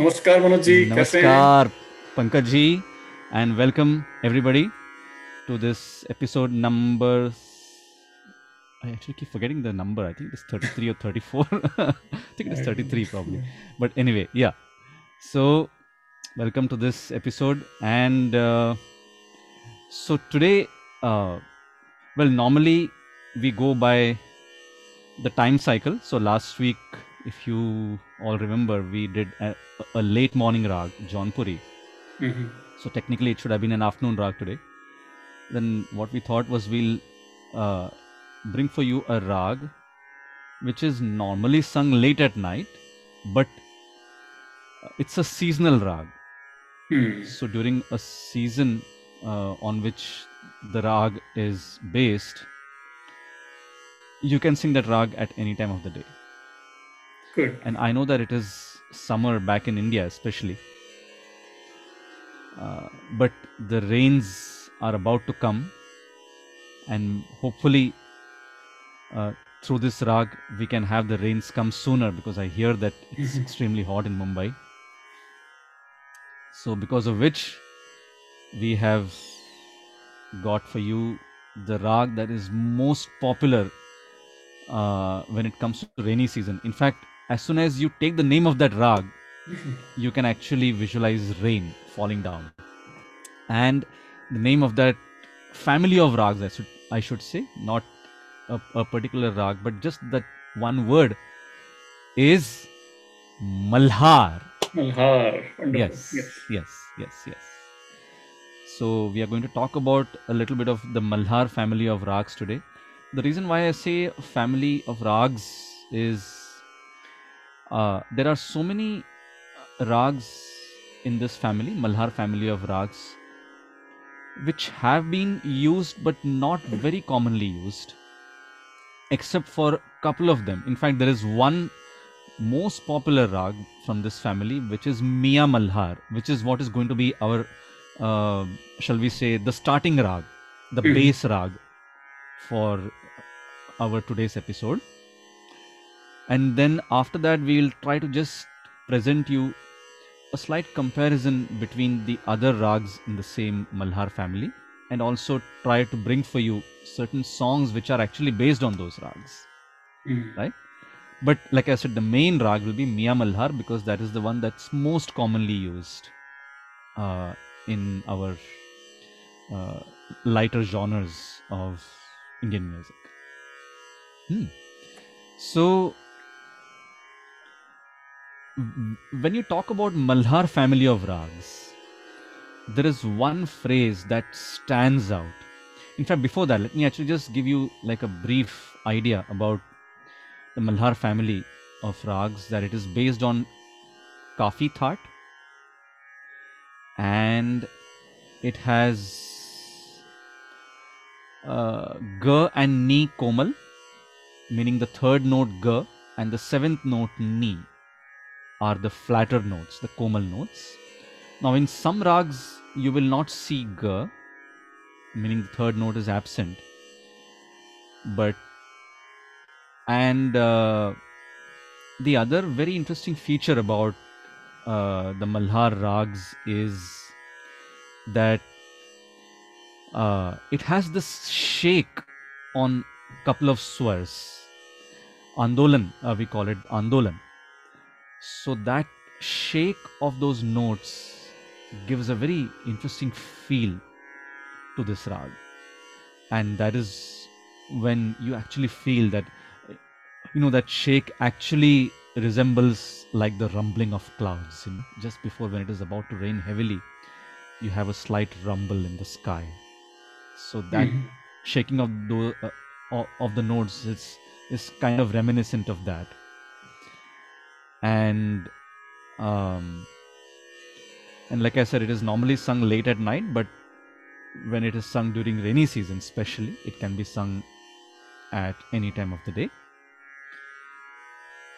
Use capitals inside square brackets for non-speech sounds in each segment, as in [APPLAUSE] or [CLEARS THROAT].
नमस्कार मनोज जी कैसे हैं Namaskar, Pankaj ji, and welcome everybody to this episode number. I actually keep forgetting the number. I think it's 33 or 34. [LAUGHS] I think it is 33 probably. But anyway, yeah. So, welcome to this episode. And uh, so today, uh, well, normally we go by the time cycle. So, last week, if you all remember we did a, a late morning rag, Jaunpuri. Mm-hmm. So technically, it should have been an afternoon rag today. Then what we thought was we'll uh, bring for you a rag, which is normally sung late at night, but it's a seasonal rag. Hmm. So during a season uh, on which the rag is based, you can sing that rag at any time of the day good. and I know that it is summer back in India, especially. Uh, but the rains are about to come, and hopefully, uh, through this rag, we can have the rains come sooner because I hear that it's extremely hot in Mumbai. So, because of which, we have got for you the rag that is most popular uh, when it comes to rainy season. In fact, as soon as you take the name of that rag, [LAUGHS] you can actually visualize rain falling down. And the name of that family of rags, I should, I should say, not a, a particular rag, but just that one word is Malhar. Malhar. Wonderful. Yes, Yes. yes, yes, yes. So we are going to talk about a little bit of the Malhar family of rags today. The reason why I say family of rags is uh, there are so many uh, rags in this family, Malhar family of rags, which have been used but not very commonly used, except for a couple of them. In fact, there is one most popular rag from this family, which is Mia Malhar, which is what is going to be our, uh, shall we say, the starting rag, the Mhm. base rag for our today's episode and then after that we will try to just present you a slight comparison between the other rags in the same Malhar family and also try to bring for you certain songs which are actually based on those rags. Mm. Right? But like I said, the main rag will be Mia Malhar because that is the one that's most commonly used uh, in our uh, lighter genres of Indian music. Hmm. So when you talk about Malhar family of rags, there is one phrase that stands out. In fact, before that, let me actually just give you like a brief idea about the Malhar family of rags that it is based on Kafi That and it has uh, Ga and Ni Komal, meaning the third note Ga and the seventh note Ni are the flatter notes, the Komal notes. Now, in some rags, you will not see Ga, meaning the third note is absent, but and uh, the other very interesting feature about uh, the Malhar rags is that uh, it has this shake on couple of swars. Andolan, uh, we call it Andolan. So that shake of those notes gives a very interesting feel to this rag. And that is when you actually feel that, you know, that shake actually resembles like the rumbling of clouds. You know, just before when it is about to rain heavily, you have a slight rumble in the sky. So that mm-hmm. shaking of the uh, of the notes is is kind of reminiscent of that and um and like i said it is normally sung late at night but when it is sung during rainy season especially it can be sung at any time of the day.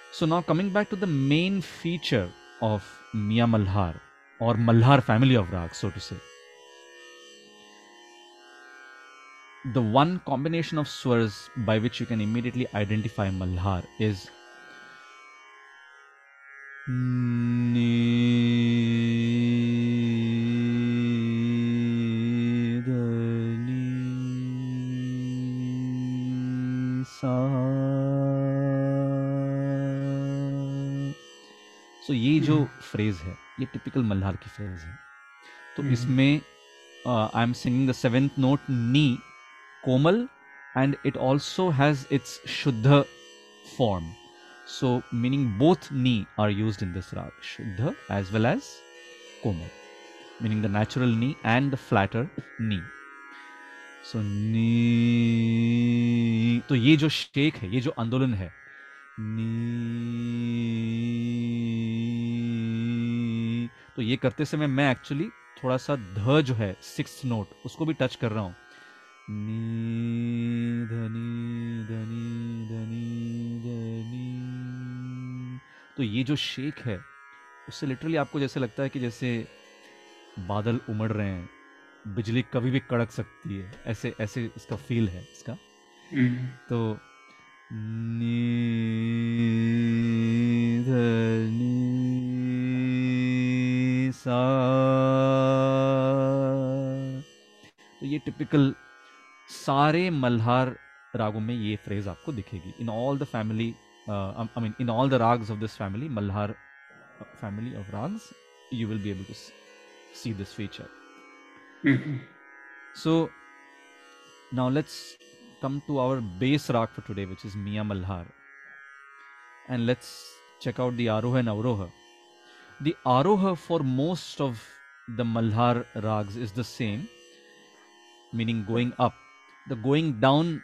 So now coming back to the main feature of mia malhar or malhar family of rags so to say. The one combination of swars by which you can immediately identify Malhar is so ये जो phrase है ये typical Malhar की phrase है। तो हम्म। इसमें I am singing the seventh note knee Komal and it also has its shuddh form so meaning both ni are used in this rag shuddha as well as komal meaning the natural ni and the flatter ni so ni तो ये जो shake है ये जो आंदोलन है नी तो ये करते समय मैं एक्चुअली थोड़ा सा ध जो है सिक्स नोट उसको भी टच कर रहा हूँ नी धनी धनी धनी तो ये जो शेक है उससे लिटरली आपको जैसे लगता है कि जैसे बादल उमड़ रहे हैं बिजली कभी भी कड़क सकती है ऐसे ऐसे इसका फील है इसका। हम्म। तो नी धनी सा तो ये टिपिकल सारे मल्हार रागों में ये फ्रेज आपको दिखेगी। In all the family I, I mean, in all the rags of this family, Malhar uh, family of rags, you will be able to see this feature. Mm-hmm. So now let's come to our base rock for today, which is Mia Malhar. And let's check out the Aroha and Avroha. The Aroha for most of the Malhar rags is the same, meaning going up. The going down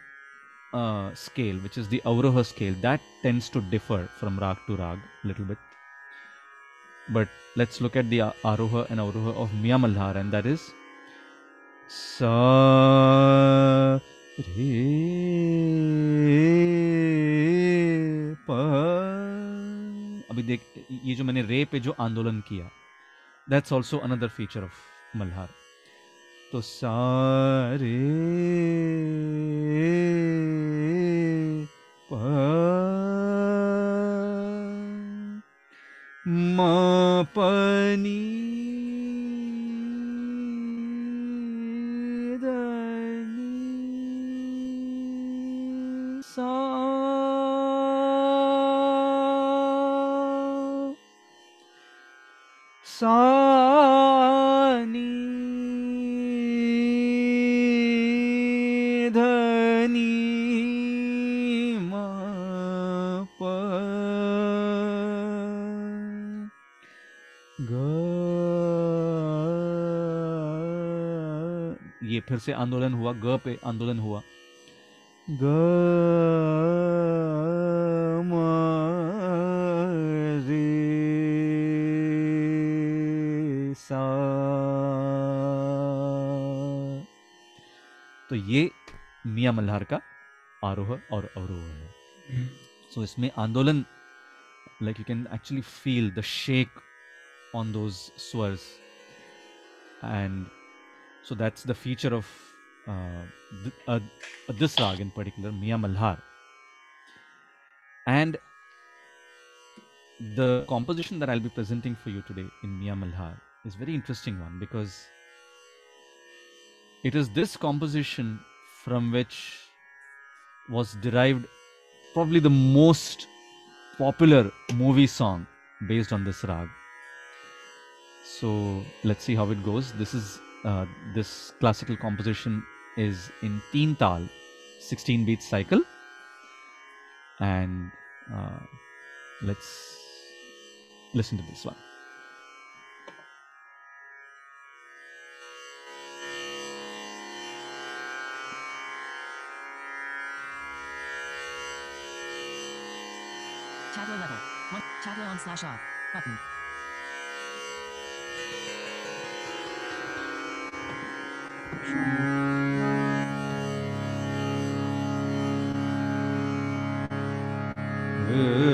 uh, scale, which is the Avroha scale, that tends to differ from rag to rag a little bit. But let's look at the Aroha and Avroha of Mia Malhar, and that is सा रे प अभी देख ये जो मैंने रे पे जो आंदोलन किया that's also another feature of Malhar तो सा रे प ये फिर से आंदोलन हुआ ग पे आंदोलन हुआ। ग तो ये मियाँ मल्हार का आरोह और अवरोह है। सो so इसमें आंदोलन like you can actually feel the shake on those swars and so that's the feature of uh, th- uh, this rag in particular Mia Malhar and the composition that I'll be presenting for you today in Mia Malhar is very interesting one because it is this composition from which was derived probably the most popular movie song based on this rag. So let's see how it goes. This is uh, this classical composition is in teen tal, 16 beat cycle, and uh, let's listen to this one. Level. One. On slash off. Button. रे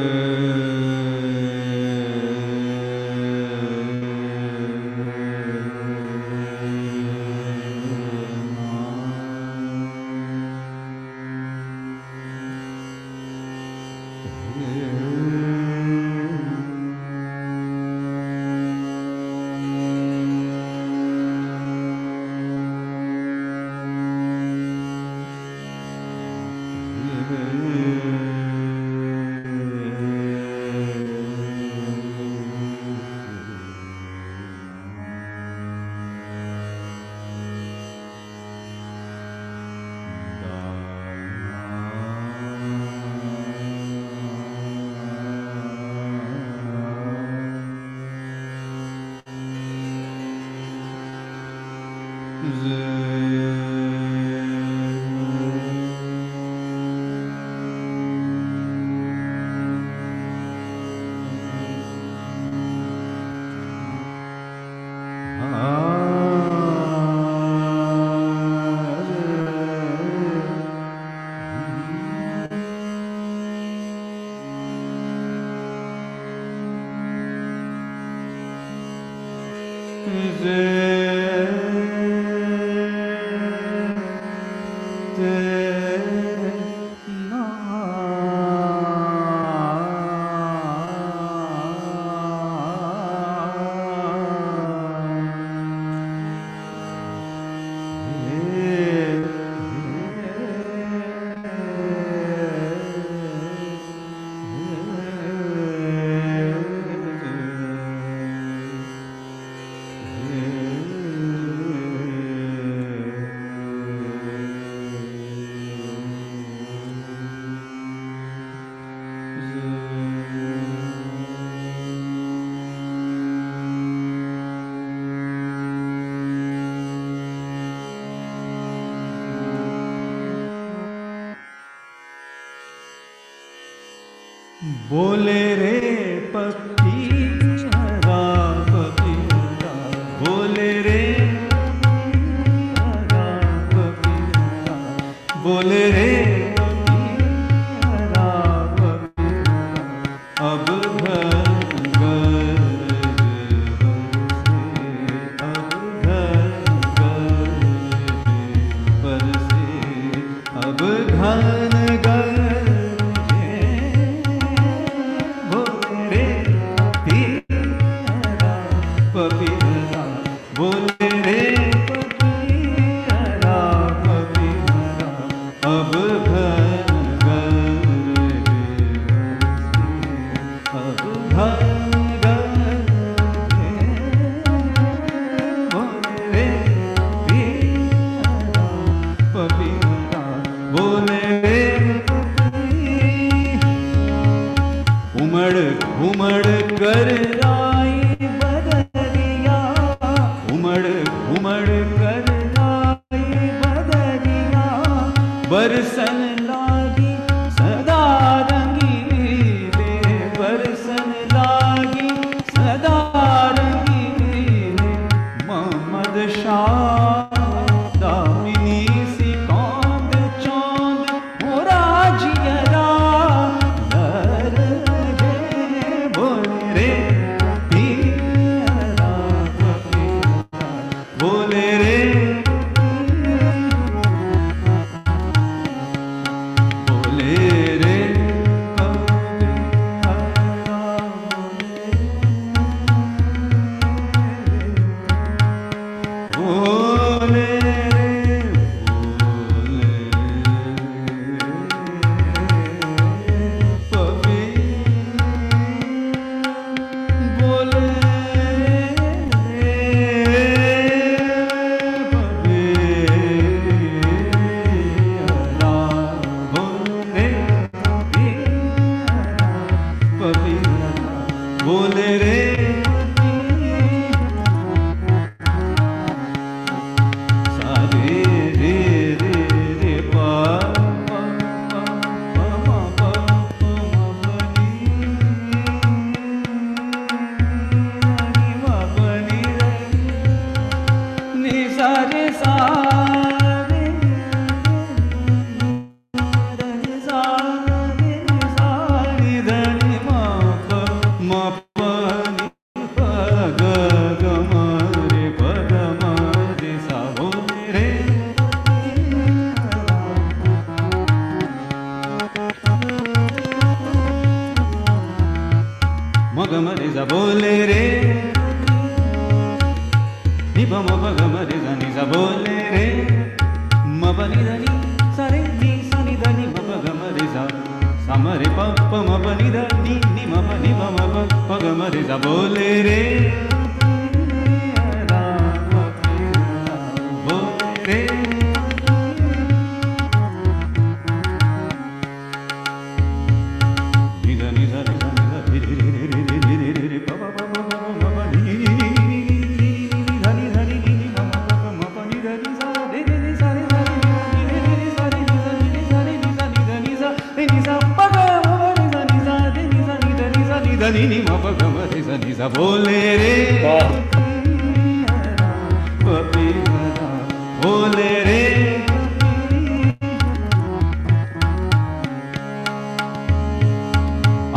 बोले ver.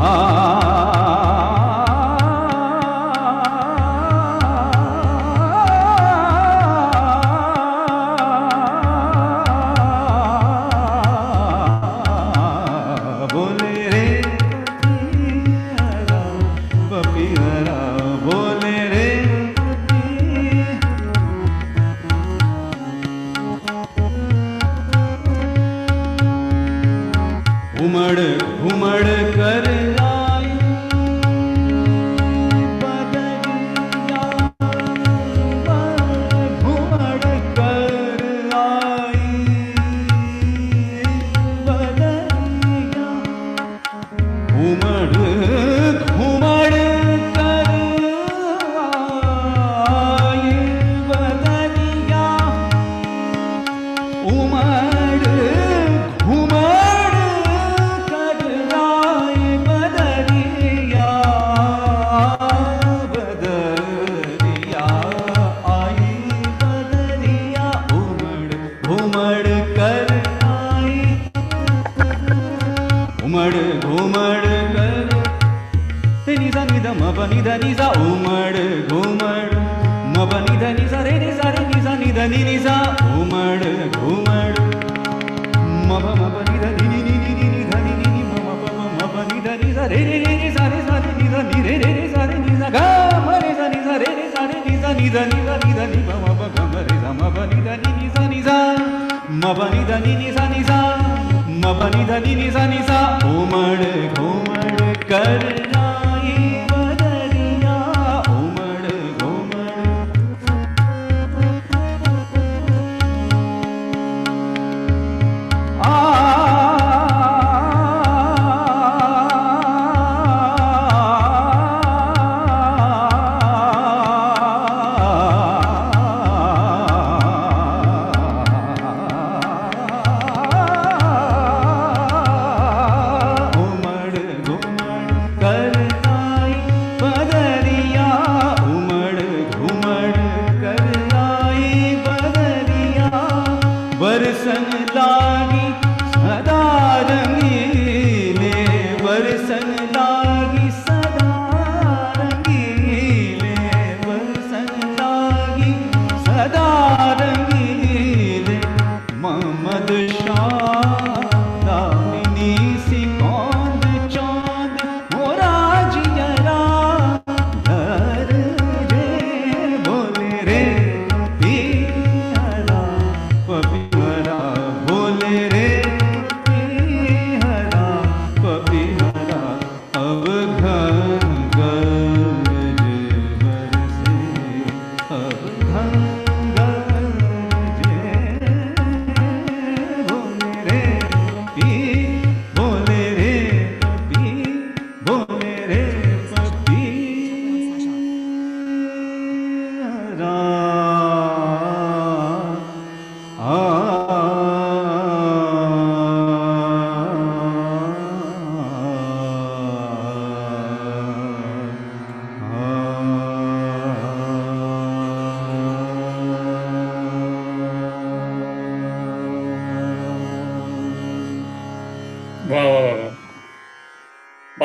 आ सा रे नि सा नि ध नि सा नि ध नि म म प ग म रे सा म प नि ध नि नि सा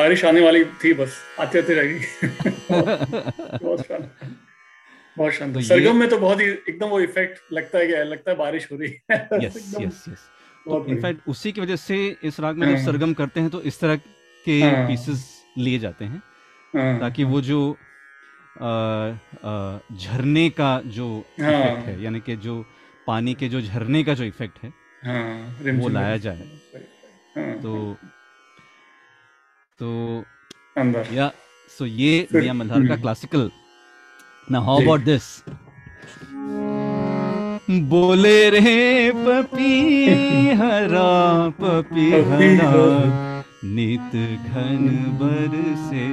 बारिश आने वाली थी बस आते आते रह गई [LAUGHS] बहुत शान बहुत शान तो सरगम में तो बहुत ही एकदम वो इफ़ेक्ट लगता है कि लगता है बारिश हो रही है। यस यस यस तो इनफैक्ट उसी की वजह से इस राग में जब हाँ। सरगम करते हैं तो इस तरह के हाँ। पीसेस लिए जाते हैं। हाँ, ताकि वो जो झरने का जो हाँ। इफ़ेक्ट है यानी कि जो पानी के जो झरने का जो इफ़ेक्ट है हाँ, वो लाया जाए। हाँ, तो तो या सो ये मियाँ मल्हार का। क्लासिकल ना हाउ अबाउट दिस बोले रे पपी [LAUGHS] हरा पपी हरा। नित घन बर से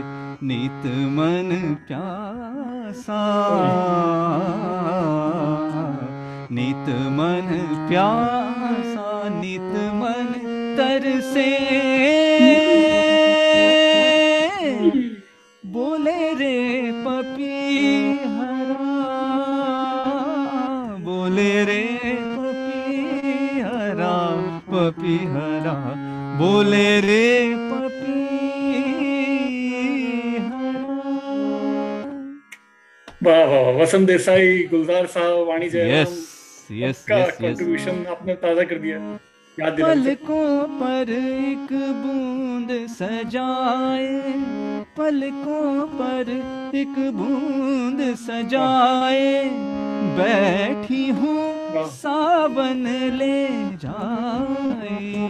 नित मन प्यासा। नित मन प्यासा नित मन तरसे बोले रे पपी हरा बोले रे पपी हरा पपी हरा बोले रे पपी हरा वाह वाह। Vasant Desai Gulzar sahab Vani Jairam yes yes contribution आपने ताज़ा कर दिया। पलकों पर एक बूंद सजाए पलकों पर एक बूंद सजाए। बैठी हूँ सावन ले जाए।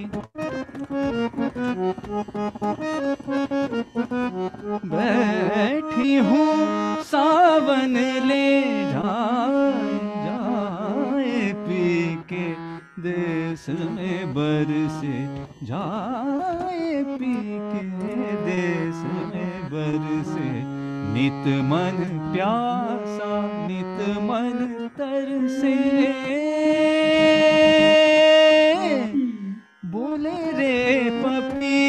बैठी हूँ सावन ले जाए जाए पी के देश में बरसे जाए पी के देश में बरसे नित मन प्यासा, नित मन तरसे बोले रे पपी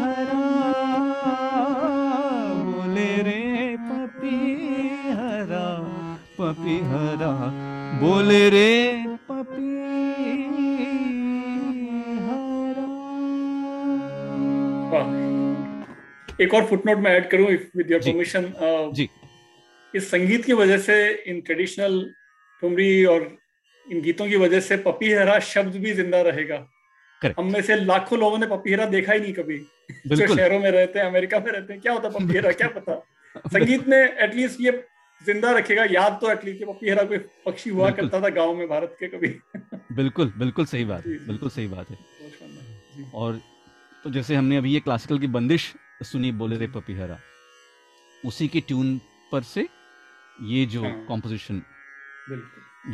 हरा, बोले रे पपी हरा पपी हरा, बोले रे एक और फुटनोट में ऐड करूँ विद योर परमिशन जी। इस संगीत की वजह से इन ट्रेडिशनल ठुमरी और इन गीतों की वजह से पपीहरा शब्द भी ज़िंदा रहेगा. हम में से लाखों लोगों ने पपीहरा देखा ही नहीं कभी। जो शहरों में रहते हैं अमेरिका में रहते हैं क्या होता है पपीहरा क्या पता? [LAUGHS] संगीत ने एटलीस्ट ये ज़िंदा रखेगा। याद तो एटलीस्ट कि पपीहरा कोई पक्षी हुआ करता था गाँव में भारत के कभी। [LAUGHS] बिल्कुल बिल्कुल सही बात है बिल्कुल सही बात है। और तो जैसे हमने अभी ये क्लासिकल की बंदिश सुनी बोले रे पपीहरा। उसी की ट्यून पर से ये जो हाँ। कॉम्पोजिशन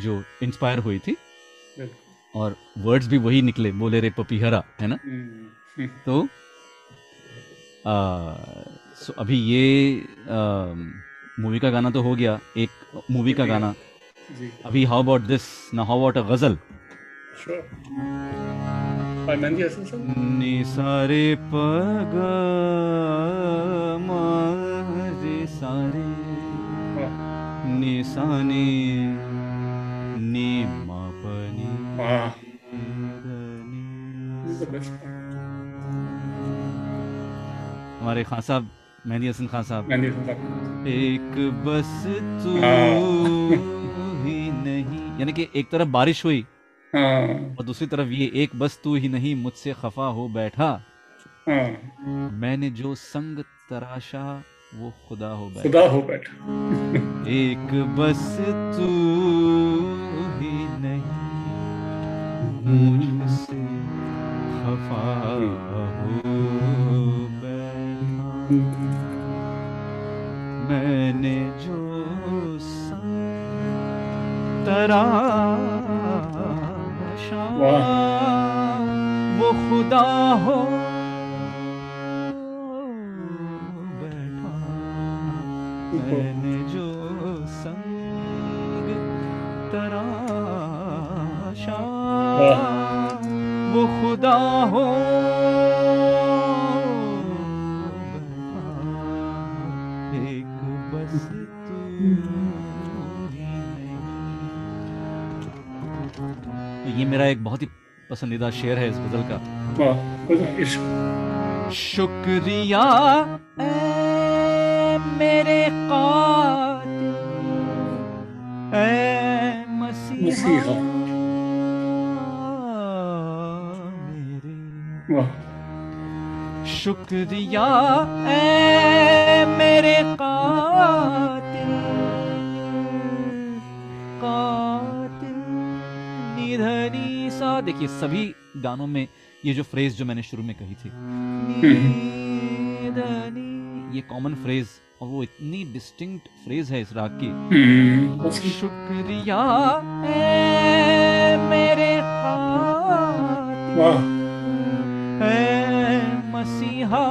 जो इंस्पायर हुई थी और वर्ड्स भी वही निकले बोले रे पपीहरा है ना? हम्म, तो आ, सो अभी ये मूवी का गाना तो हो गया एक मूवी का गाना। जी। अभी हाउ अबाउट दिस ना how about a ghazal sure by Mehdi Hassan sir? नि सारे पग सारे। मा पनि वाह ध नि This is the हमारे खान साहब मेहंदी हसन खान साहब। एक बस तू हाँ। ही नहीं। यानी कि एक तरफ़ बारिश हुई हाँ। और दूसरी तरफ़ ये एक बस तू ही नहीं मुझसे खफा हो बैठा। हाँ। मैंने जो संग तराशा वो खुदा हो बैठा। खुदा हो बैठा। एक बस तू ही नहीं मुझसे खफा हो बैठा। मैंने जो संग तराशा पसंदीदा शेर है इस गज़ल का। इश्क शुक्रिया ए मेरे कातिल ए मसीहा। मसीहा। मेरे शुक्रिया ए देखिए सभी गानों में ये जो फ्रेज जो मैंने शुरू में कही थी। ये कॉमन फ्रेज और वो इतनी डिस्टिंक्ट फ्रेज है इस राग की। शुक्रिया मेरे मसीहा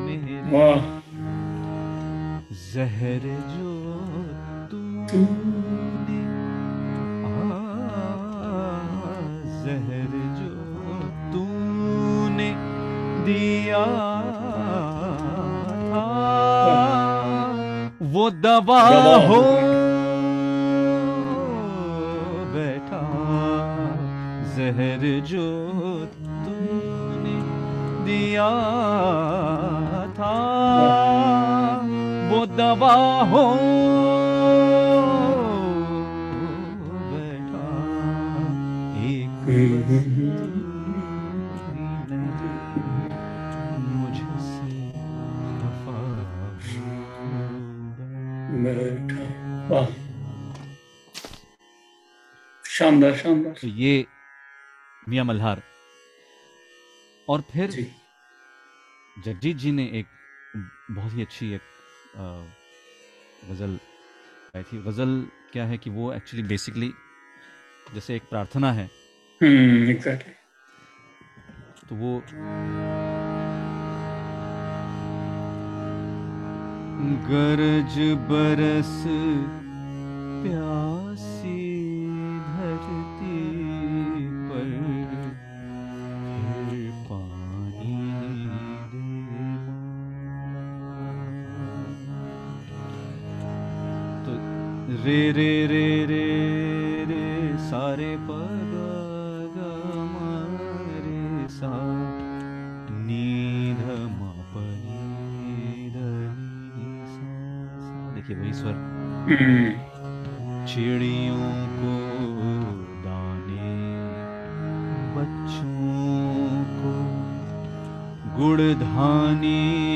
मेरे। जहर जो तूने वो दवा दवा हो हो बैठा जहर जो तूने दिया था वो दवा हो शानदार शानदार। तो ये मियाँ मल्हार। और फिर जगजीत जी ने एक बहुत ही अच्छी एक गज़ल गाई थी। गज़ल क्या है कि वो एक्चुअली बेसिकली जैसे एक प्रार्थना है। हम्म एग्जैक्टली तो वो गरज बरस प्यासी रे रे रे रे रे, सारे पग रे सा। देखिए वही स्वर चिड़ियों को दाने, बच्चों को गुड़ धानी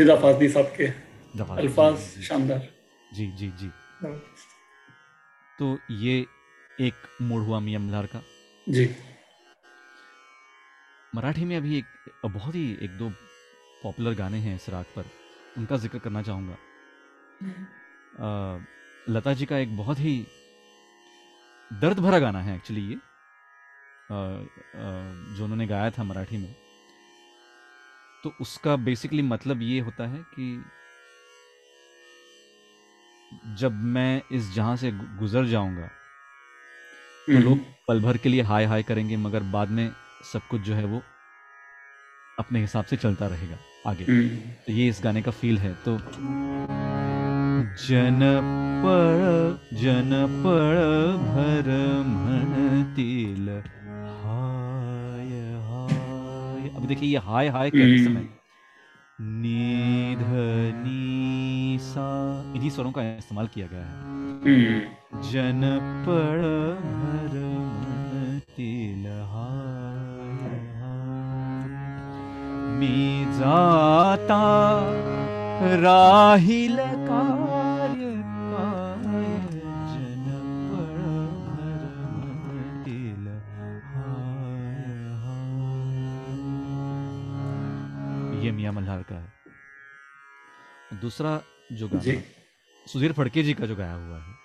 जिदा फाजली साहब के अल्फाज शानदार। जी जी जी। तो ये एक मोड़ हुआ मियाँ मल्हार का। जी। मराठी में अभी एक बहुत ही एक दो पॉपुलर गाने हैं इस राग पर। उनका ज़िक्र करना चाहूँगा। अ, लता जी का एक बहुत ही दर्द भरा गाना है एक्चुअली ये। अ, अ, जो उन्होंने गाया था मराठी में। तो उसका बेसिकली मतलब ये होता है कि जब मैं इस जहाँ से गुजर जाऊँगा तो लोग पल भर के लिए हाय हाय करेंगे मगर बाद में सब कुछ जो है वो अपने हिसाब से चलता रहेगा आगे। हम्म, तो ये इस गाने का फील है। तो जन पळ जन पळ भर म्हणतील हाय हाय अब देखिए ये हाय हाय कहते। समय। नी सा इन्हीं स्वरों का इस्तेमाल किया गया है। हम्म, जन हाय मी जाता राहिल कार्य दूसरा जो गाना सुधीर फड़के जी का जो गाया हुआ है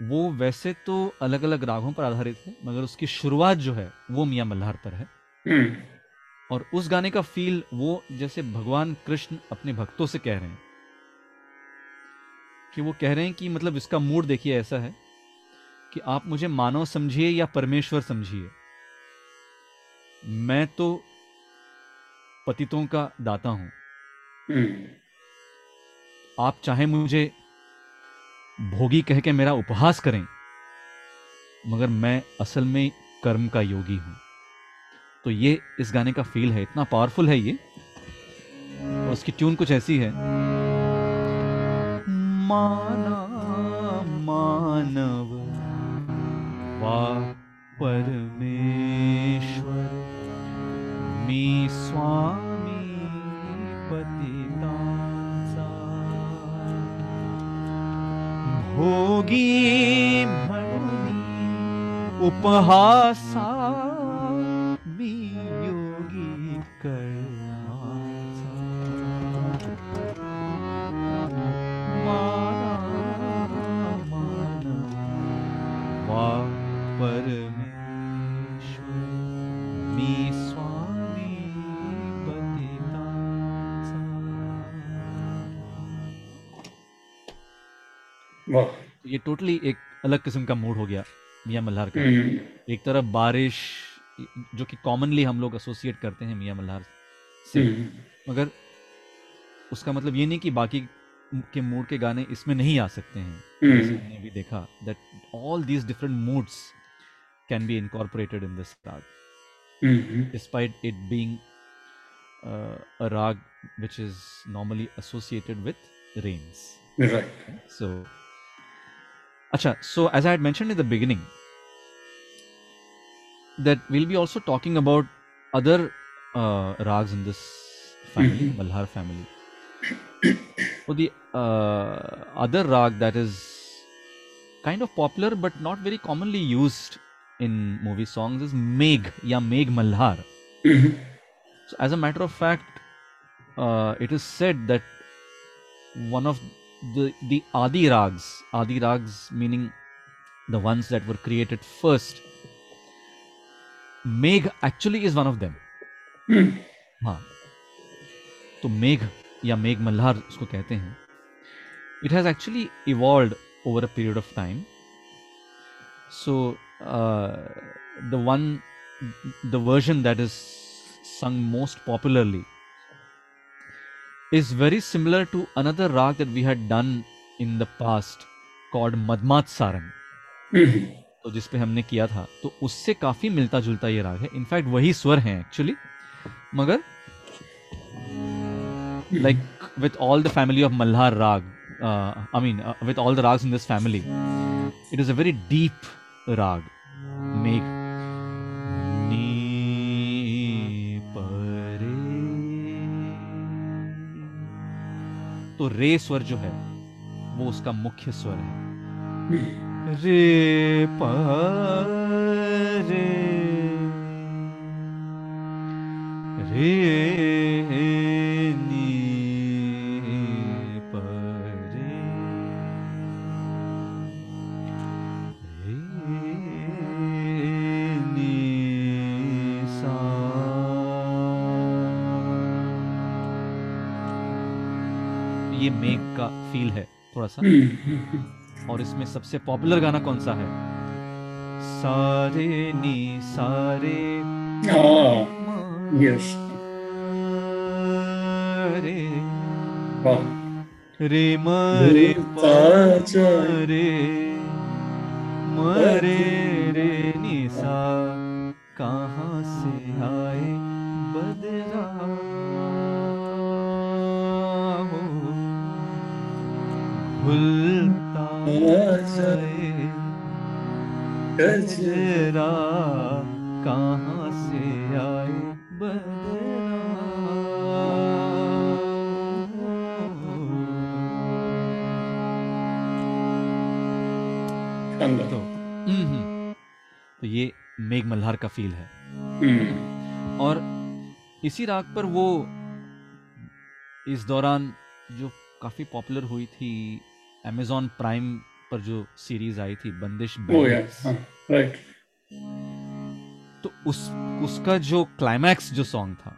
वो वैसे तो अलग अलग रागों पर आधारित है मगर उसकी शुरुआत जो है वो मियाँ मल्हार पर है। हम्म, और उस गाने का फील वो जैसे भगवान कृष्ण अपने भक्तों से कह रहे हैं कि वो कह रहे हैं कि मतलब इसका मूड देखिए ऐसा है कि आप मुझे मानव समझिए या परमेश्वर समझिए मैं तो पतितों का दाता हूँ। आप चाहे मुझे भोगी कह के मेरा उपहास करें, मगर मैं असल में कर्म का योगी हूँ। तो ये इस गाने का फील है, इतना पावरफुल है ये। और उसकी ट्यून कुछ ऐसी है। माना मानव वा परमेश्वर, मी स्वामी भोगी मणि उपहासा टोटली एक अलग किस्म का मूड हो गया मियाँ मल्हार का। हम्म, एक तरफ़ बारिश जो कि कॉमनली हम लोग एसोसिएट करते हैं मियाँ मल्हार से। हम्म, मगर उसका मतलब ये नहीं कि बाकी के मूड के गाने इसमें नहीं आ सकते हैं। हम्म, हमने भी देखा that all these different moods can be incorporated in this raag despite it being uh, a rag which is normally associated with rains. right. So, acha, so as I had mentioned in the beginning, that we'll be also talking about other uh, rags in this family, Mhm. Malhar family. So the uh, other rag that is kind of popular but not very commonly used in movie songs is Megh, ya Megh Malhar. Mhm, So, as a matter of fact, uh, it is said that one of the the Adi rags, Adi rags meaning the ones that were created first, Megh actually is one of them. Hmm, हाँ तो मेघ या मेघ मल्हार उसको कहते हैं it has actually evolve over a period of time so the one the version that is sung most popularly is very similar to another rag that we had done in the past called Madmat Sarang. Hmm, तो जिस पे हमने किया था तो उससे काफ़ी मिलता जुलता ये राग है इनफैक्ट वही स्वर हैं एक्चुअली मगर like with all the family of Malhar Rag, uh, I mean, uh, with all the rags in this family, it is a very deep rag. Make तो रे स्वर जो है वो उसका मुख्य स्वर है। हम्म, रे प रे रे मेघ का फील है थोड़ा सा हम्म, और इसमें सबसे पॉपुलर गाना कौन सा है? सारे नी सारे yes. रे रे मरे रे मरे रे नी सा। कहाँ से आए? जाए गजरा कहाँ से आए बदरा? तो हम्म, तो ये मेघ मल्हार का फील है। हम्म, और इसी राग पर वो इस दौरान जो काफ़ी पॉपुलर हुई थी अमेजॉन प्राइम पर जो सीरीज़ आई थी बंदिश oh yeah, बैंडिट्स, हाँ, right. तो उस उसका जो क्लाइमैक्स जो सॉन्ग था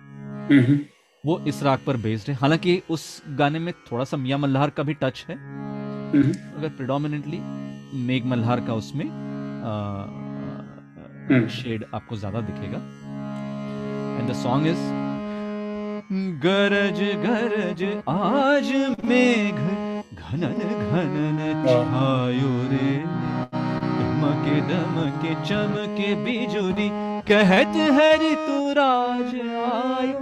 हम्म, वो इस राग पर बेस्ड है। हालाँकि उस गाने में थोड़ा सा मियाँ मल्हार का भी टच है। हम्म, अगर प्रिडोमिनेटली मेघ मल्हार का उसमें। शेड आपको ज़्यादा दिखेगा। एंड द सॉन्ग इज़ गरज गरज आज मेघ घनन घनन छायो रे दमके दमके चमके, बिजुली। कहत है ऋतुराज आयो।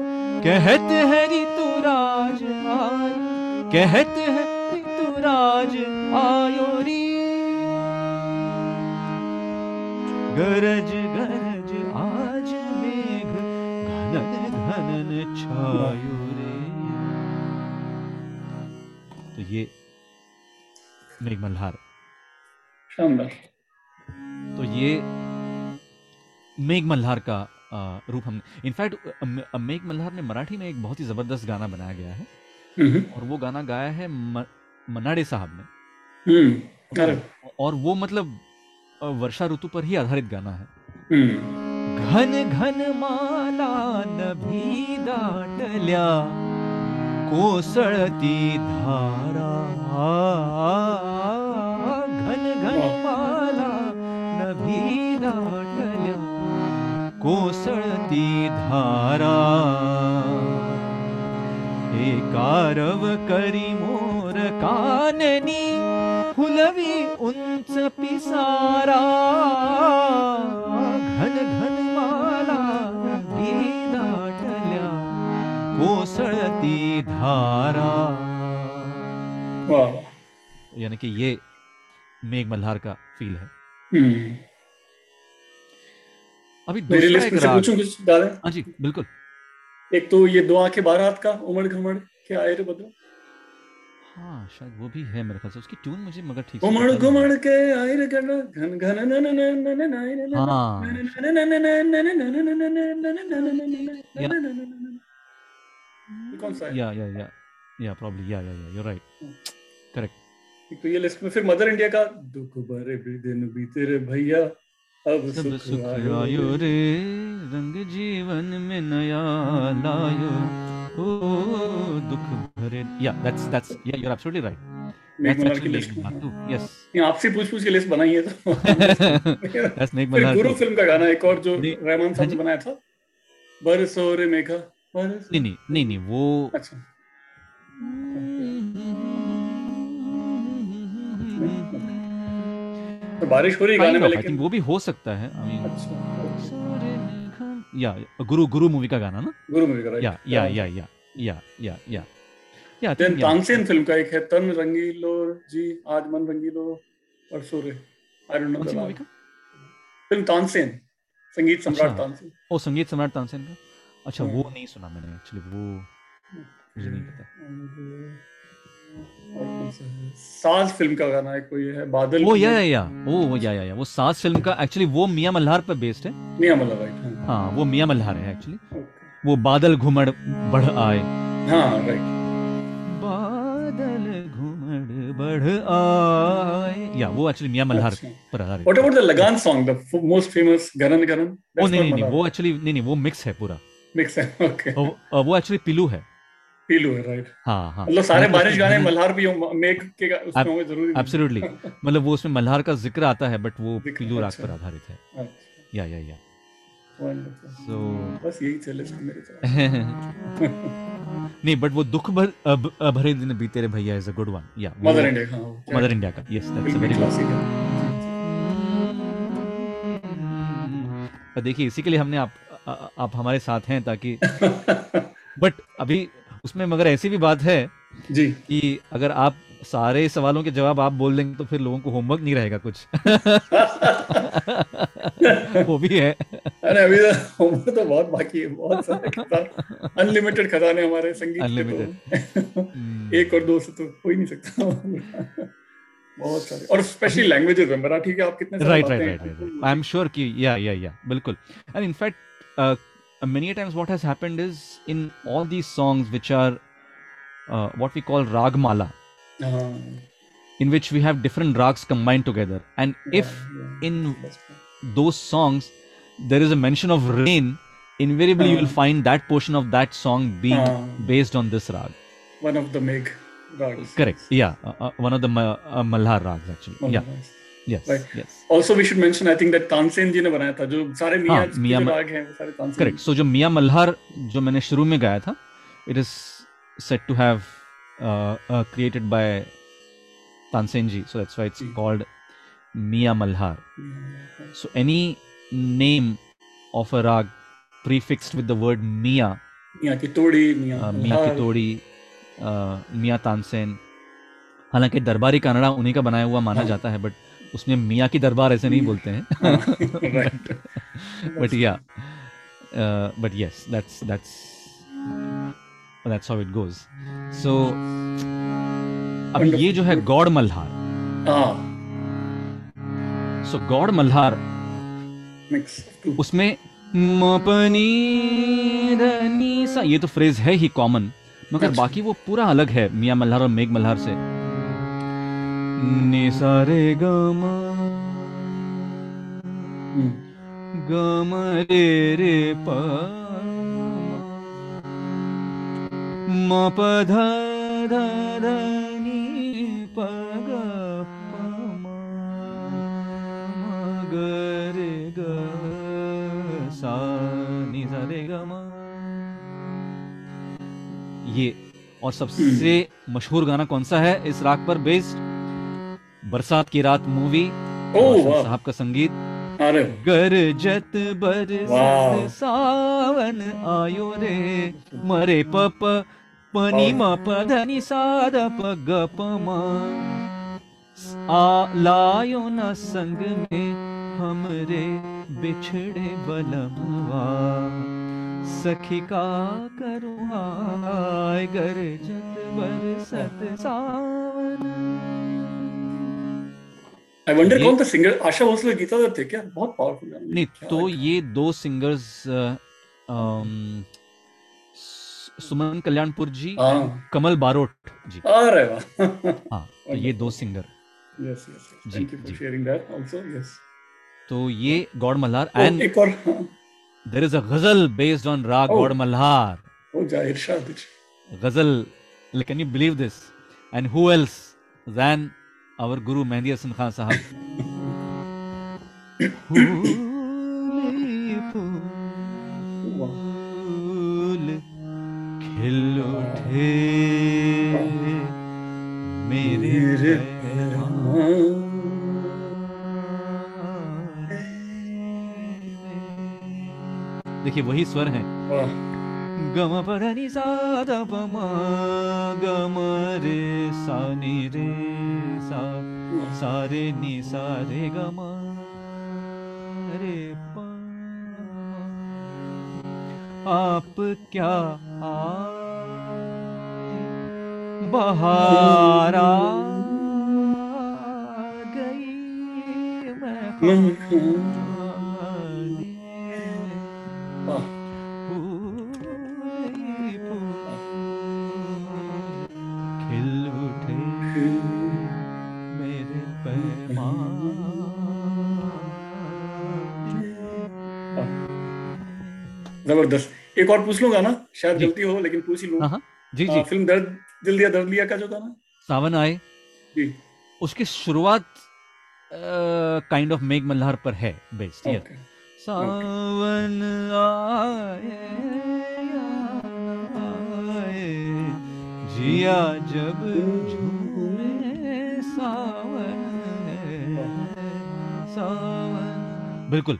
कहत है ऋतुराज आयो। कहत है ऋतुराज आयो रे। गरज गरज, आज मेघ घनन घनन छायो रे तो ये मेघ मल्हार शानदार तो ये मेघ मल्हार का रूप हमने इनफैक्ट मेघ मल्हार ने मराठी में एक बहुत ही ज़बरदस्त गाना बनाया गया है। हम्म, और वो गाना गाया है म, मनाडे साहब ने। हम्म, और वो मतलब वर्षा ऋतु पर ही आधारित गाना है। हम्म, घन घन माला नभी दाटल्या कोसळती धारा घन घन माला नभी दाटल्या कोसळती धारा. हे कारव करी मोर काननी फुलवी उंच पिसारा. घन घन माला नभी दाटल्या कोसळती धारा. यानी कि ये मेघ मल्हार का फील है हम्म अभी मेरी लिस्ट में से पूछूँ कुछ डाले हाँ जी बिल्कुल एक तो ये दो आँखें बारह हाथ का उमड़ घमड़ क्या आए रे बदलो हाँ शायद वो भी है मेरे ख्याल से उसकी ट्यून मुझे मगर ठीक उमड़ है। घमड़ के आए रे गण घन घन न न न न न न न हाँ ये कौन सा है या या या या probably yeah yeah yeah you right correct तो ये लिस्ट में फिर मदर इंडिया का दुख भरे भी दिन बीते रे भैया अब सब सुख आयो रे। रंग जीवन में नया लायो। ओ दुख भरे। Yeah that's that's yeah you are absolutely right Megh that's की लिस्ट में हाँ। यस ये आपसे पूछ पूछ के लिस्ट बनाई है तो। [LAUGHS] गुरु. फ़िल्म का गाना एक और जो रहमान हाँ साहब ने बनाया था बरसो रे मेघा नहीं नहीं नहीं नहीं वो अच्छा। तो बारिश हो रही गाने में लेकिन वो भी हो सकता है आई मीन अच्छा। या गुरु गुरु मूवी का गाना ना? गुरु मूवी का yeah yeah yeah yeah yeah yeah yeah. Yeah then Tansen film का एक है तन रंगीलो जी आज मन रंगीलो और सोरे आई डोंट कौन सी मूवी का? फ़िल्म तानसेन संगीत सम्राट अच्छा। तानसेन ओ संगीत सम्राट तानसेन का? अच्छा वो। नहीं सुना मैंने एक्चुअली वो मुझे नहीं पता। और कौन सा है? साज फ़िल्म का गाना है कोई है? बादल ओ या या या। ओ वो या या या। वो सास फ़िल्म का एक्चुअली वो मियाँ मल्हार पर बेस्ड है। मियाँ मल्हार राइट हाँ। वो मियाँ मल्हार है एक्चुअली हाँ वो बादल घुमड़ बढ़ आए। हाँ राइट बादल घुमड़ बढ़ आए। या वो एक्चुअली मियाँ मल्हार अच्छा। पर आधारित है। ओ नहीं वो एक्चुअली नहीं नहीं वो मिक्स है पूरा। मिक्स है वो एक्चुअली पिलू है। पीलू है राइट हाँ हाँ। मतलब सारे बारिश गाने मल्हार भी हों- के उसमें होंगे ज़रूरी नहीं। एब्सोल्युटली मतलब वो उसमें मल्हार का ज़िक्र आता है बट वो [LAUGHS] ज़िक्र, राग। पर आधारित है। या या या सो बस यही चले मेरे [LAUGHS] नहीं बट वो दुख भर भरे दिन बीते रे भैया is a good one yeah Mother India हाँ वो मदर इंडिया का। Yes that's a very classic देखिए इसी के लिए हमने आप आप हमारे साथ हैं ताकि [LAUGHS] बट अभी उसमें मगर ऐसी भी बात है जी। कि अगर आप सारे सवालों के जवाब आप बोल देंगे तो फिर लोगों को होमवर्क नहीं रहेगा कुछ। [LAUGHS] वो भी है। अरे अभी तो उम्र तो बहुत बाकी है बहुत सारे अनलिमिटेड खजाने हमारे संगीत के तो। [LAUGHS] एक और दो से तो हो ही नहीं सकता। बहुत सारे। और स्पेशली लैंग्वेजेस मराठी के आप कितने right right right right I am sure कि या या या बिल्कुल। And in fact Uh, many times what has happened is in all these songs which are uh, what we call ragmala uh-huh. in which we have different rags combined together. And yeah, if yeah. in those songs there is a mention of rain invariably uh, you will uh-huh. find that portion of that song being uh, based on this rag. One of the meg rags. Correct. Yeah uh, uh one of the ma- uh, malhar rags actually. Malhar yeah. Tansen ji ने बनाया था जो सारे हाँ, जो राग हैं सारे तानसेन करेक्ट सो so, जो मिया मल्हार जो मैंने शुरू में गाया था it is said to have created by Tansen ji so that's why it's called Malhar so any name of a raag prefixed with the word Mia. Mia Kitori, हालाँकि दरबारी कानड़ा उन्हीं का बनाया हुआ माना जाता है बट उसमें मियाँ की दरबार ऐसे नहीं बोलते हैं। [LAUGHS] हाँ, right. [LAUGHS] but yeah uh, but yes that's that's that's how it अब ये जो है गौड़ मल्हार। हाँ। सो गौड़ मल्हार उसमें सा ये तो फ्रेज है ही कॉमन मगर। बाकी वो पूरा अलग है मियाँ मल्हार और मेघ मल्हार से। नि सा रे ग म गम रे रे प म प ध ध ध नि प ग प म म ग रे ग सा ग म ये और सबसे [CLEARS THROAT] मशहूर गाना कौन सा है? इस राग पर बेस्ड बरसात की रात मूवी साहब का संगीत। गरजत बरसत सावन आयो रे। मरे पप पनी म प धनी साद प म। आ लायो न संग में हमरे बिछड़े बलमवा सखी का करूँ हाय गरजत बरसत सावन। आई वंडर कौन था सिंगर आशा भोसले गीताधर थे क्या? बहुत पावरफुल गाना नहीं तो ये दो सिंगर्स सुमन कल्याणपुर जी हाँ। कमल बारोट जी। अरे वाह। हाँ तो ये दो singer yes yes thank you for sharing that also yes तो ये गौड़ मल्हार एंड एक और। There is a ghazal based on raag. Gaud Malhar हो जाए इरशाद ghazal can you believe this and who else than our guru Mehdi Hassan Khan साहब खिल उठे मेरे मेरे देखिए वही स्वर हैं गम पधनि सा ध म गम रे सा नि रे सा सा रे नि सा रे ग म रे प, आप क्या आए बहार आ गई मैं खिल उठे मेरे ज़बरदस्त। एक और पूछ लूँगा ना? शायद जी। गलती हो लेकिन पूछ ही लूँ। हाँ हाँ। जी जी। फ़िल्म दर्द दिल दिया दर्द लिया का जो था ना? सावन आए। जी। उसकी शुरुआत काइंड ऑफ़ मेघ मल्हार पर है बेस्ड ये सावन आए। जिया जब झूमे सावन सावन। बिल्कुल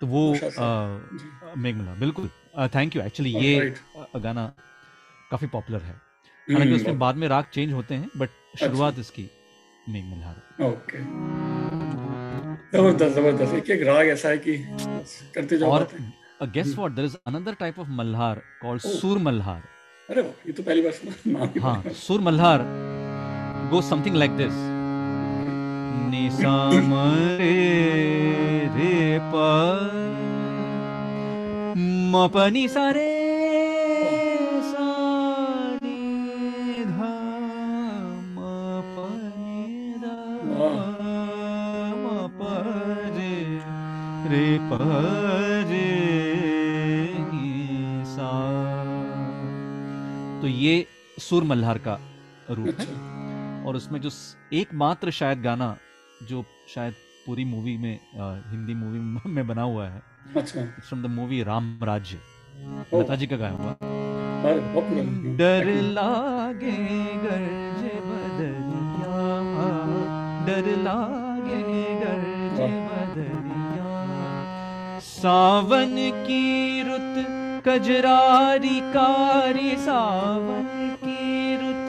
तो वो उषा साहब, जी। मेघ मल्हार बिल्कुल थैंक यू एक्चुअली ये गाना काफ़ी पॉपुलर है। हालाँकि उसमें हम्म, बाद में राग चेंज होते हैं बट शुरुआत इसकी मेघ मल्हार ओके ज़बरदस्त ज़बरदस्त। एक एक राग ऐसा है कि करते जाओ और। Guess what there is another type of Malhar called. Sur Malhar अरे ये तो पहली बार सुना। [LAUGHS] हाँ Sur Malhar go something like this नि सा म रे रे प म प नि सा रे सा नि ध म प नि म प रे रे प तो ये सुर मल्हार का रूप है। अच्छा। और उसमें जो एकमात्र शायद गाना जो शायद पूरी मूवी में अ, हिंदी मूवी [LAUGHS] में- बना हुआ है from the movie Ram Rajya. Lata जी का गाया हुआ। डर लागे गरजे बदरिया डर लागे गरजे बदरिया। सावन की रुत कजरारी कारी सावन की रुत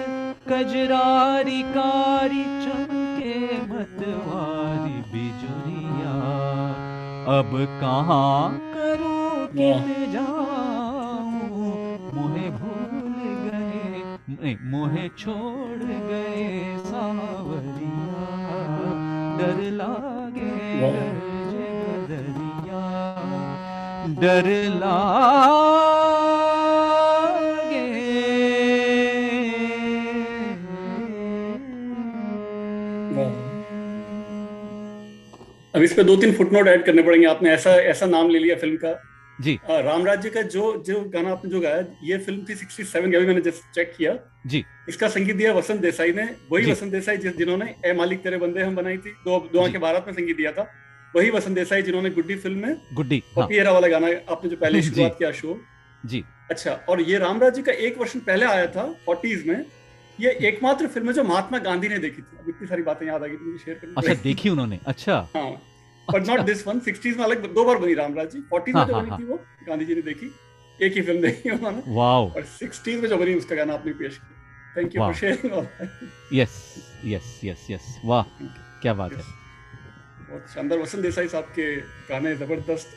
कजरारी कारी चमके मतवारी बिजुरिया। अब कहाँ करूँ कित जाऊँ? मोहे भूल गए नहीं मोहे छोड़ गए सावरिया। डर लागे डर लागे। अब इस पे दो तीन फुटनोट ऐड करने पड़ेंगे। आपने ऐसा ऐसा नाम ले लिया फ़िल्म का। जी। राम राज्य का जो जो गाना आपने जो गाया ये फ़िल्म थी 67 सेवन अभी मैंने जस्ट चेक किया। जी। इसका संगीत दिया वसंत देसाई ने। वही वसंत देसाई जिस जिन्होंने ए मालिक तेरे बंदे हम बनाई थी। दो दो। के भारत में संगीत दिया था। वही वसंत देसाई जिन्होंने गुड्डी फ़िल्म में गुड्डी हाँ। पपियरा वाला गाना आपने जो पहले [LAUGHS] शुरुआत किया शो। जी। अच्छा और ये रामराज जी का एक वर्षन पहले आया था फोर्टीज में। ये एकमात्र फ़िल्म है जो महात्मा गांधी ने देखी थी। अब इतनी सारी बातें याद आ गई मुझे शेयर करनी अच्छा देखी उन्होंने। अच्छा। [LAUGHS] हाँ but not this one sixties में अलग दो बार बनी रामराज जी। फोर्टीज में हाँ, जो हाँ, बनी। थी वो गांधी जी ने देखी। एक ही फ़िल्म देखी उन्होंने। वाओ। और सिक्सटीज में जो बनी उसका गाना आपने पेश किया। Thank you for. Sharing yes yes yes yes वाह क्या बात है। बहुत शानदार वसंत देसाई साहब के गाने ज़बरदस्त।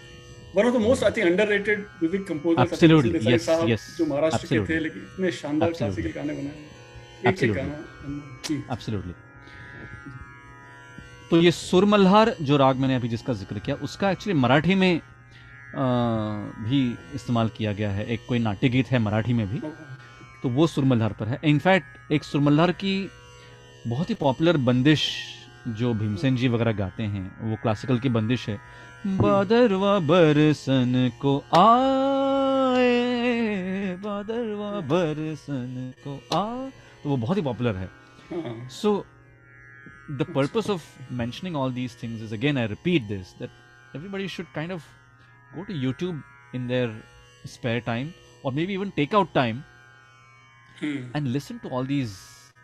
One of the most I think underrated music composer yes, जो महाराष्ट्र के थे लेकिन इतने शानदार क्लासिकल गाने बनाए। एक एक गाना एब्सोल्युटली तो ये सुर मल्हार जो राग मैंने अभी जिसका ज़िक्र किया उसका एक्चुअली मराठी में अ, भी इस्तेमाल किया गया है। एक कोई नाट्य गीत है मराठी में भी तो वो सुरमल्हार पर है। इनफैक्ट एक सुरमल्हार की बहुत ही पॉपुलर बंदिश जो भीमसेन जी वगैरह गाते हैं वो क्लासिकल की बंदिश है। हम्म। बदरवा बरसन को आए बदरवा बरसन को आ तो वो बहुत ही पॉपुलर है। So the purpose of mentioning all these things is again I repeat this that everybody should kind of go to YouTube in their spare time और maybe even take out time and listen to all these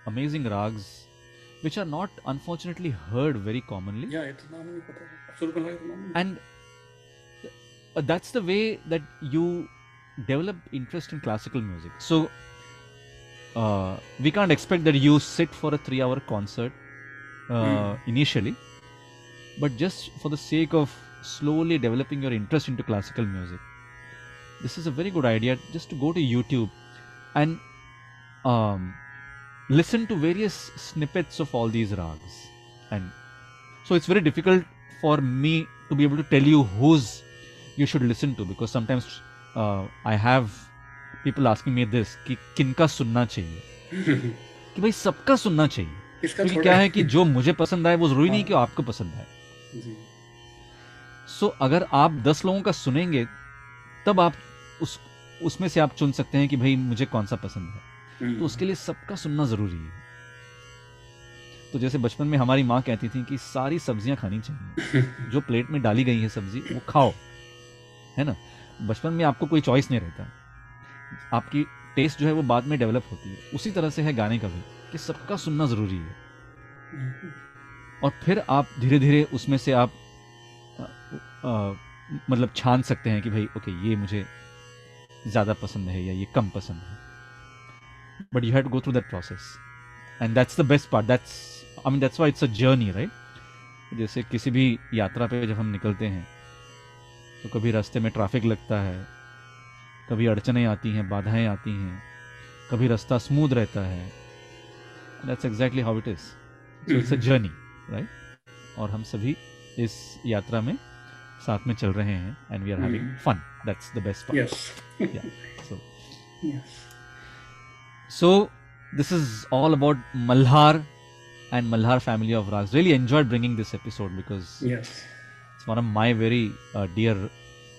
amazing raags which are not unfortunately heard very commonly. Yeah, and that's the way that you develop interest in classical music. So uh, we can't expect that you sit for a three-hour concert uh, mm. initially, but just for the sake of slowly developing your interest into classical music, this is a very good idea. Just to go to YouTube and um, listen to various snippets of all these rags. And so it's very difficult for me to be able to tell you whose you should listen to because sometimes uh, I have people asking me this कि किनका सुनना चाहिए कि भाई सबका सुनना चाहिए इसका क्योंकि छोड़ा क्या है कि जो मुझे पसंद आए वो ज़रूरी नहीं कि आपको पसंद आए सो अगर आप दस लोगों का सुनेंगे तब आप उस उसमें से आप चुन सकते हैं कि भाई मुझे कौन सा पसंद है हम्म, तो उसके लिए सबका सुनना ज़रूरी है। तो जैसे बचपन में हमारी माँ कहती थी कि सारी सब्ज़ियाँ खानी चाहिए। [LAUGHS] जो प्लेट में डाली गई है सब्ज़ी वो खाओ। है ना? बचपन में आपको कोई चॉइस नहीं रहता। आपकी टेस्ट जो है वो बाद में डेवलप होती है। उसी तरह से है गाने का भी कि सबका सुनना ज़रूरी है। हम्म, और फिर आप धीरे धीरे उसमें से आप अ, अ, मतलब छान सकते हैं कि भाई ओके ये मुझे ज़्यादा पसंद है या ये कम पसंद है। But you have to go through that process and that's the best part that's I mean that's why it's a journey right जैसे किसी भी यात्रा पे जब हम निकलते हैं तो कभी रास्ते में ट्रैफ़िक लगता है कभी अड़चने आती हैं बाधाएँ आती हैं कभी रास्ता स्मूथ रहता है। That's exactly how it is it's a journey right और हम सभी इस यात्रा में साथ में चल रहे हैं and we are having. Fun that's the best part yes. So [LAUGHS] yes. So this is all about malhar and malhar family of rags really enjoyed bringing this episode because yes. it's one of my very uh, dear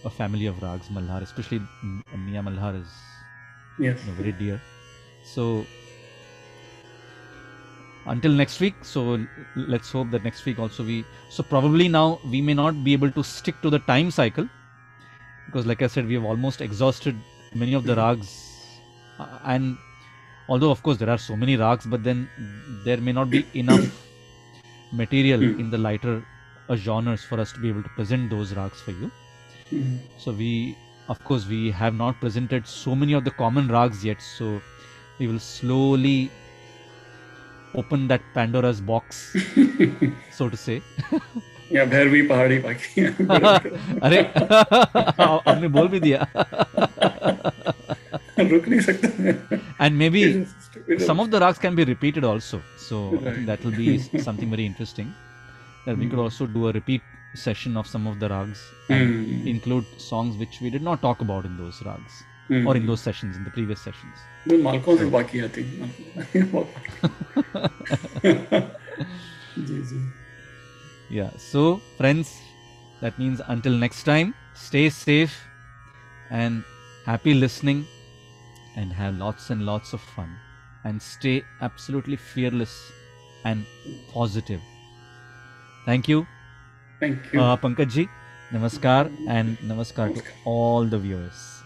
uh, family of rags malhar. Especially M- mia malhar is yes. you know, very dear. So until next week so l- let's hope that next week also we so probably now we may not be able to stick to the time cycle because like i said we have almost exhausted many of the rags uh, and although of course there are so many rags but then there may not be [COUGHS] enough material Hmm. in the lighter uh, genres for us to be able to present those rags for you Mhm. so we, of course, we have not presented so many of the common rags yet. So we will slowly open that Pandora's box, [LAUGHS] so to say. [LAUGHS] या भैरवी पहाड़ी बाकी [LAUGHS] अरे आपने बोल भी दिया रुक [LAUGHS] नहीं सकता and maybe some of the rags can be repeated also so I Right. think that will be something very interesting that we could also do a repeat session of some of the rags and Hmm. include songs which we did not talk about in those rags Hmm. or in those sessions in the previous sessions वो मालकों से बाकी आती है बहुत बाकी। [LAUGHS] [LAUGHS] जी जी Yeah. So, friends, that means until next time, stay safe and happy listening and have lots and lots of fun and stay absolutely fearless and positive. Thank you. Thank you. Uh, Pankaj ji, namaskar and namaskar to all the viewers.